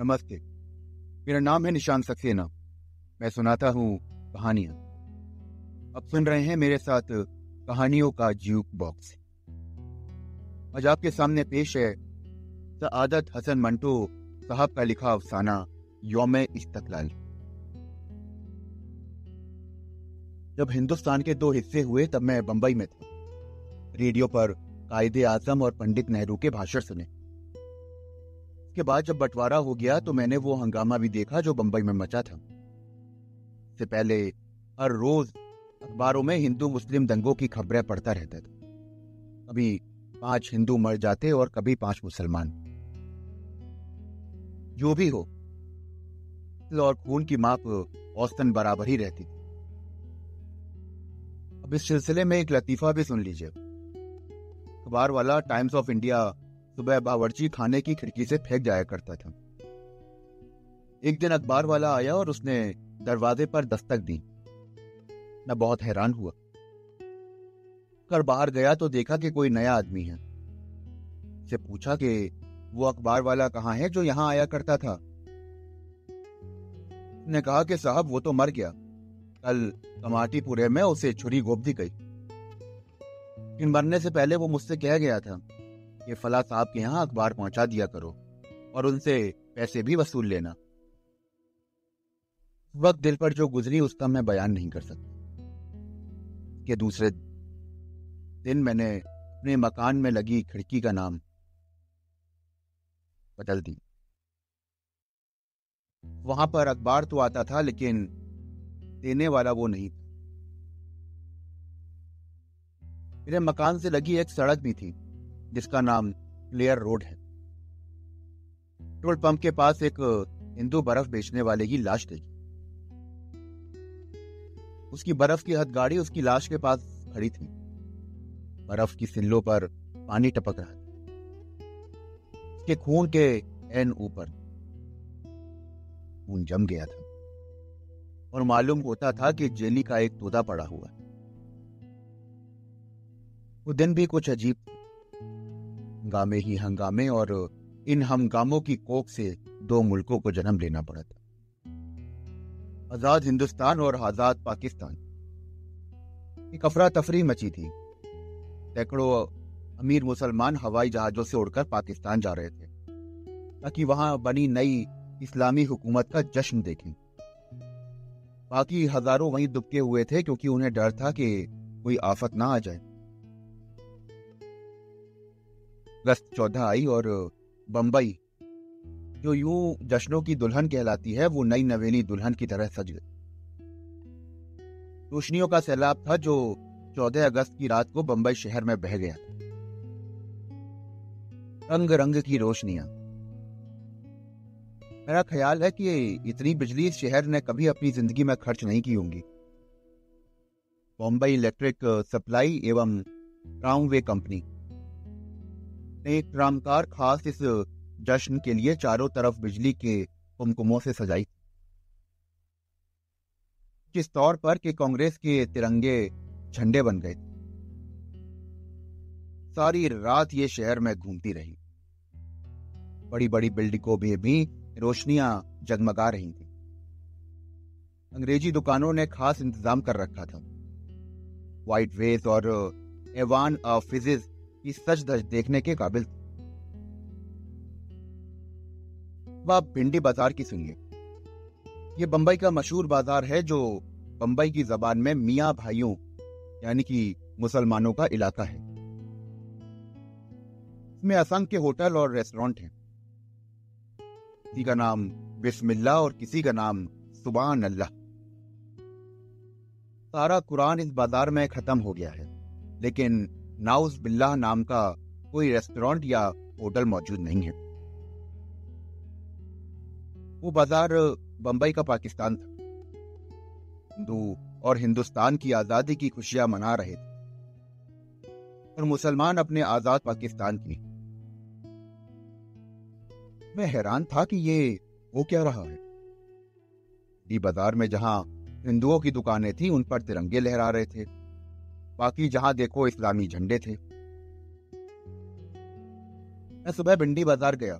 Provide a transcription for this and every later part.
नमस्ते। मेरा नाम है निशान सक्सेना। मैं सुनाता हूँ कहानियाँ। अब सुन रहे हैं मेरे साथ कहानियों का ज्यूक बॉक्स। आज आपके सामने पेश है सआदत हसन मंटो साहब का लिखा अफसाना योम इस्तकलाल। जब हिंदुस्तान के दो हिस्से हुए तब मैं बंबई में था। रेडियो पर कायदे आज़म और पंडित नेहरू के भाषण सुने। उसके बाद जब बंटवारा हो गया तो मैंने वो हंगामा भी देखा जो बंबई में मचा था। से पहले हर रोज अखबारों में हिंदू मुस्लिम दंगों की खबरें पढ़ता रहता था। कभी पाँच हिंदू मर जाते और कभी पाँच मुसलमान। जो भी हो और खून की माप औस्तन बराबर ही रहती थी। अब इस सिलसिले में एक लतीफा भी सुन लीजिए। अखबार वाला टाइम्स ऑफ़ इंडिया सुबह बावर्ची खाने की खिड़की से फेंक जाया करता था। एक दिन अखबार वाला आया और उसने दरवाजे पर दस्तक दी। मैं बहुत हैरान हुआ। कर बाहर गया तो देखा कि कोई नया आदमी है। से पूछा कि वो अखबार वाला कहाँ है जो यहाँ आया करता था? ने कहा कि साहब, वो तो मर गया। कल कमाटीपुरे में उसे छुरी गोप दी गई। इन मरने से पहले वो मुझसे कह गया था। कि फला साहब के यहाँ अखबार पहुँचा दिया करो और उनसे पैसे भी वसूल लेना। वक्त दिल पर जो गुजरी उसका मैं बयान नहीं कर सकता। कि दूसरे दिन मैंने अपने मकान में लगी खिड़की का नाम बदल दी वहाँ पर अखबार तो आता था, लेकिन देने वाला वो नहीं था। मेरे मकान से लगी एक सड़क भी थी। जिसका नाम प्लेयर रोड है। पेट्रोल पंप के पास एक हिंदू बर्फ़ बेचने वाले की लाश देखी। उसकी बर्फ़ की हथगाड़ी उसकी लाश के पास खड़ी थी। बर्फ़ की सिल्लों पर पानी टपक रहा था। उसके खून के एन ऊपर खून जम गया था। और मालूम होता था कि जेली का एक तोदा पड़ा हुआ वो दिन भी कुछ अजीब हंगामे ही हंगामे और इन हंगामों की कोख से दो मुल्कों को जन्म लेना पड़ा था। आज़ाद हिंदुस्तान और आज़ाद पाकिस्तान। एक अफरा तफरी मची थी। सैकड़ों अमीर मुसलमान हवाई जहाजों से उड़कर पाकिस्तान जा रहे थे, ताकि वहाँ बनी नई इस्लामी हुकूमत का जश्न देखें। बाकी हज़ारों वहीं दुबके हुए थे क्योंकि उन्हें डर था कि कोई आफत ना आ जाए। अगस्त चौदह आई और बंबई। जो यूँ जश्नों की दुल्हन कहलाती है, वो नई नवेली दुल्हन की तरह सज गई। रोशनियों का सैलाब था जो चौदह अगस्त की रात को बंबई शहर में बह गया रंग रंग की रोशनियाँ। मेरा ख्याल है कि इतनी बिजली शहर ने कभी अपनी ज़िंदगी में खर्च नहीं की होंगी। बॉम्बई इलेक्ट्रिक सप्लाई एवं ट्रामवे कंपनी। एक रामकार खास इस जश्न के लिए चारों तरफ़ बिजली के कुमकुमों से सजाई। जिस तौर पर कि कांग्रेस के तिरंगे झंडे बन गए। सारी रात ये शहर में घूमती रही। बड़ी बड़ी बिल्डिंगों में भी रोशनियाँ जगमगा रही थी। अंग्रेज़ी दुकानों ने खास इंतज़ाम कर रखा था। व्हाइट वेस और एवान फिजिस की सच धज देखने के काबिल थी। आप भिंडी बाज़ार की सुनिए। ये बंबई का मशहूर बाज़ार है जो बंबई की जबान में मियाँ भाइयों, यानी कि मुसलमानों का इलाका है। इसमें असंख्य होटल और रेस्टोरेंट हैं। किसी का नाम बिस्मिल्लाह और किसी का नाम सुबान अल्लाह सारा कुरान इस बाज़ार में खत्म हो गया है, लेकिन नाउस बिल्ला नाम का कोई रेस्टोरेंट या होटल मौजूद नहीं है। वो बाज़ार बंबई का पाकिस्तान था। हिंदू और हिंदुस्तान की आज़ादी की खुशियाँ मना रहे थे। और मुसलमान अपने आज़ाद पाकिस्तान की मैं हैरान था कि ये वो क्या रहा है। बाज़ार में जहाँ हिंदुओं की दुकानें थी, उन पर तिरंगे लहरा रहे थे। बाकी जहाँ देखो इस्लामी झंडे थे। मैं सुबह भिंडी बाज़ार गया।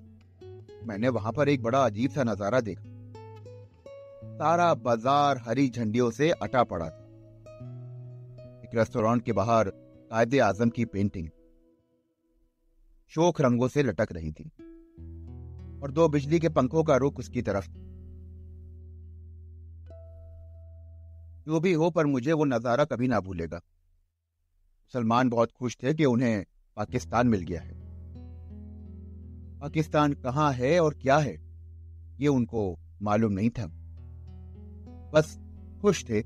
मैंने वहाँ पर एक बड़ा अजीब सा नज़ारा देखा। सारा बाज़ार हरी झंडियों से अटा पड़ा था। एक रेस्टोरेंट के बाहर कायदे आज़म की पेंटिंग शोक रंगों से लटक रही थी और दो बिजली के पंखों का रुख उसकी तरफ़ जो भी हो पर मुझे वो नज़ारा कभी ना भूलेगा। सलमान बहुत खुश थे कि उन्हें पाकिस्तान मिल गया है। पाकिस्तान कहाँ है और क्या है, ये उनको मालूम नहीं था। बस खुश थे।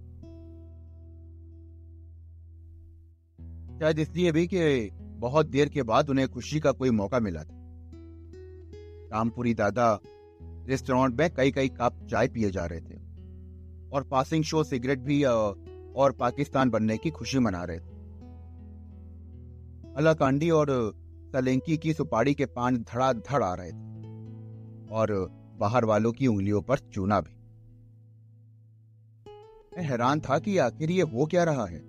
शायद इसलिए भी कि बहुत देर के बाद उन्हें खुशी का कोई मौका मिला था। रामपुरी दादा रेस्टोरेंट में कई कई कप चाय पिए जा रहे थे और पासिंग शो सिगरेट भी और पाकिस्तान बनने की खुशी मना रहे थे। अलाकांडी और सलेंकी की सुपारी के पान धड़ा धड़ आ रहे थे और बाहर वालों की उंगलियों पर चूना भी। मैं हैरान था कि आखिर ये हो क्या रहा है?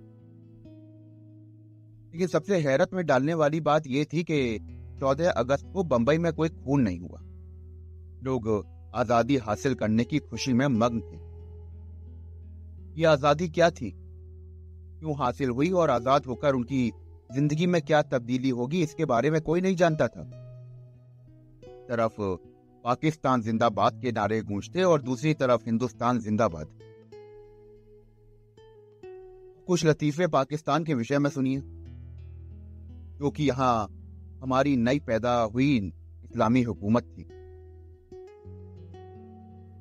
लेकिन सबसे हैरत में डालने वाली बात यह थी कि चौदह अगस्त को बंबई में कोई खून नहीं हुआ। लोग आज़ादी हासिल करने की खुशी में मग्न थे। ये आज़ादी क्या थी? क्यों हासिल हुई और आज़ाद होकर उनकी ज़िंदगी में क्या तब्दीली होगी, इसके बारे में कोई नहीं जानता था। तरफ़, पाकिस्तान जिंदाबाद के नारे गूंजते और दूसरी तरफ़, हिंदुस्तान जिंदाबाद। कुछ लतीफे पाकिस्तान के विषय में सुनिए। क्योंकि यहाँ हमारी नई पैदा हुई इस्लामी हुकूमत थी।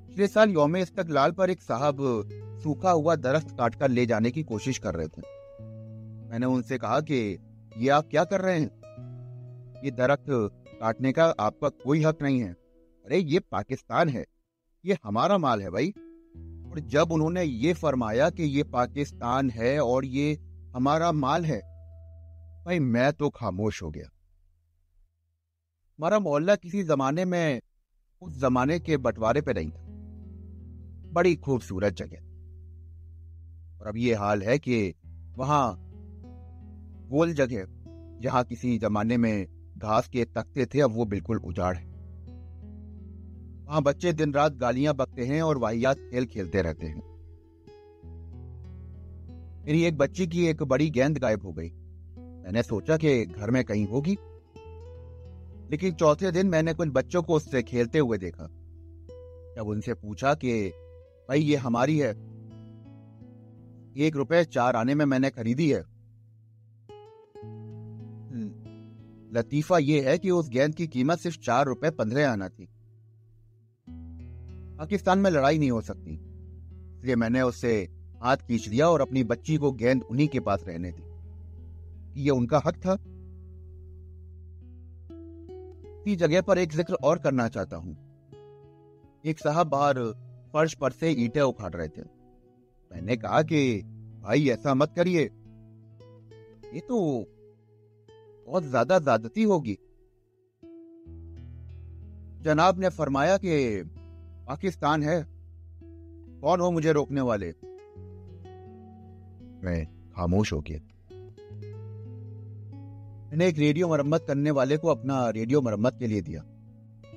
पिछले साल योम इस्तकलाल पर एक साहब सूखा हुआ दरख्त काटकर ले जाने की कोशिश कर रहे थे। मैंने उनसे कहा कि ये आप क्या कर रहे हैं? ये दरख्त काटने का आपका कोई हक नहीं है। अरे, ये पाकिस्तान है। ये हमारा माल है भाई। और जब उन्होंने ये फरमाया कि ये पाकिस्तान है और ये हमारा माल है, भाई मैं तो खामोश हो गया। हमारा मोहल्ला किसी जमाने में, उस जमाने के बंटवारे पे नहीं था। बड़ी खूबसूरत जगह। और अब ये हाल है कि वहाँ गोल जगह, जहाँ किसी जमाने में घास के तख्ते थे, अब वो बिल्कुल उजाड़ है। वहाँ बच्चे दिन रात गालियाँ बकते हैं और वाहियात खेल खेलते रहते हैं। मेरी एक बच्ची की एक बड़ी गेंद गायब हो गई। मैंने सोचा कि घर में कहीं होगी। लेकिन चौथे दिन मैंने कुछ बच्चों को उससे खेलते हुए देखा। जब उनसे पूछा कि, भाई, ये हमारी है। एक रुपए चार आने में मैंने खरीदी है। लतीफा यह है कि उस गेंद की कीमत सिर्फ़ चार रुपए पंद्रह आना थी। पाकिस्तान में लड़ाई नहीं हो सकती, इसलिए मैंने उससे हाथ खींच लिया और अपनी बच्ची को गेंद उन्हीं के पास रहने दी। ये उनका हक था। इसी जगह पर एक ज़िक्र और करना चाहता हूँ। एक साहब बाहर फर्श पर से ईटे उखाड़ रहे थे। मैंने कहा कि, भाई, ऐसा मत करिए। ये तो बहुत ज़्यादा ज्यादती होगी। जनाब ने फरमाया कि पाकिस्तान है। कौन हो मुझे रोकने वाले? मैं खामोश हो गया। मैंने एक रेडियो मरम्मत करने वाले को अपना रेडियो मरम्मत के लिए दिया।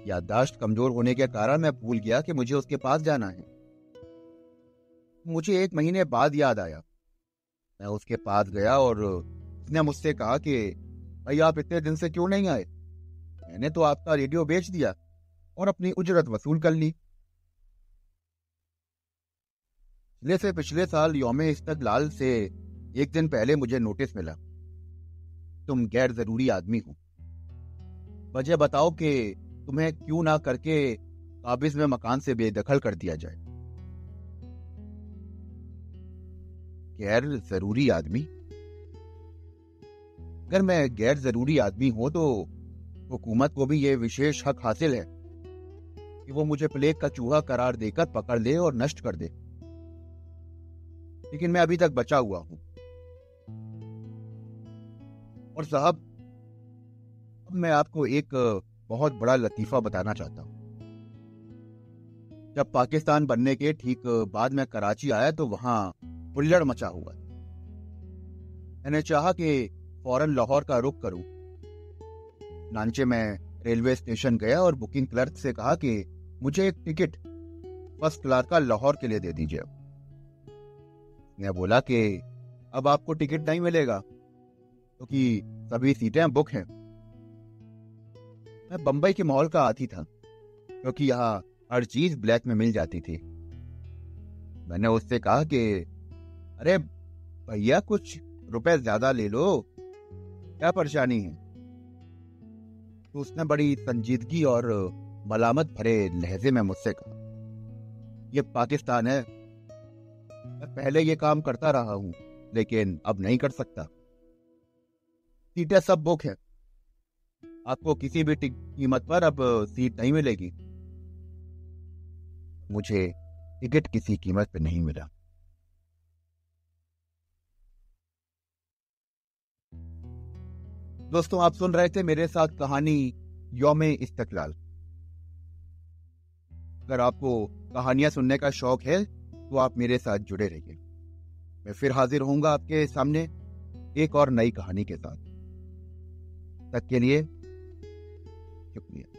याददाश्त कमज़ोर होने के कारण मैं भूल गया कि मुझे उसके पास जाना है। मुझे एक महीने बाद याद आया। मैं उसके पास गया और उसने मुझसे कहा कि भाई, आप इतने दिन से क्यों नहीं आए? मैंने तो आपका रेडियो बेच दिया और अपनी उजरत वसूल कर ली। पिछले से पिछले साल योम इस्तकलाल से एक दिन पहले मुझे नोटिस मिला, तुम गैर ज़रूरी आदमी हो। वजह बताओ कि तुम्हें क्यों ना करके काबिज में मकान से बेदखल कर दिया जाए। गैर ज़रूरी आदमी अगर मैं गैर ज़रूरी आदमी हूँ तो हुकूमत को भी ये विशेष हक हासिल है कि वो मुझे प्लेग का चूहा करार देकर पकड़ ले और नष्ट कर दे। लेकिन मैं अभी तक बचा हुआ हूँ। और साहब, अब मैं आपको एक बहुत बड़ा लतीफा बताना चाहता हूँ। जब पाकिस्तान बनने के ठीक बाद में कराची आया तो वहाँ हुल्लड़ मचा हुआ मैंने चाहा कि फ़ौरन लाहौर का रुख करूँ। नानचे में रेलवे स्टेशन गया और बुकिंग क्लर्क से कहा कि मुझे एक टिकट फ़र्स्ट क्लास का लाहौर के लिए दे दीजिए। मैं बोला कि अब आपको टिकट नहीं मिलेगा, क्योंकि तो सभी सीटें बुक हैं। मैं बंबई के माहौल का आती था, क्योंकि यहाँ हर चीज़ ब्लैक में मिल जाती थी। मैंने उससे कहा कि, अरे, भैया, कुछ रुपए ज़्यादा ले लो क्या परेशानी है? तो उसने बड़ी संजीदगी और मलामत भरे लहजे में मुझसे कहा। ये पाकिस्तान है। मैं पहले ये काम करता रहा हूँ, लेकिन अब नहीं कर सकता। सीटें सब बुक है। आपको किसी भी कीमत पर अब सीट नहीं मिलेगी। मुझे टिकट किसी कीमत पर नहीं मिला। दोस्तों, आप सुन रहे थे मेरे साथ कहानी योम इस्तकलाल। अगर आपको कहानियाँ सुनने का शौक है तो आप मेरे साथ जुड़े रहिए। मैं फिर हाजिर होऊँगा आपके सामने एक और नई कहानी के साथ। तक के लिए शुक्रिया।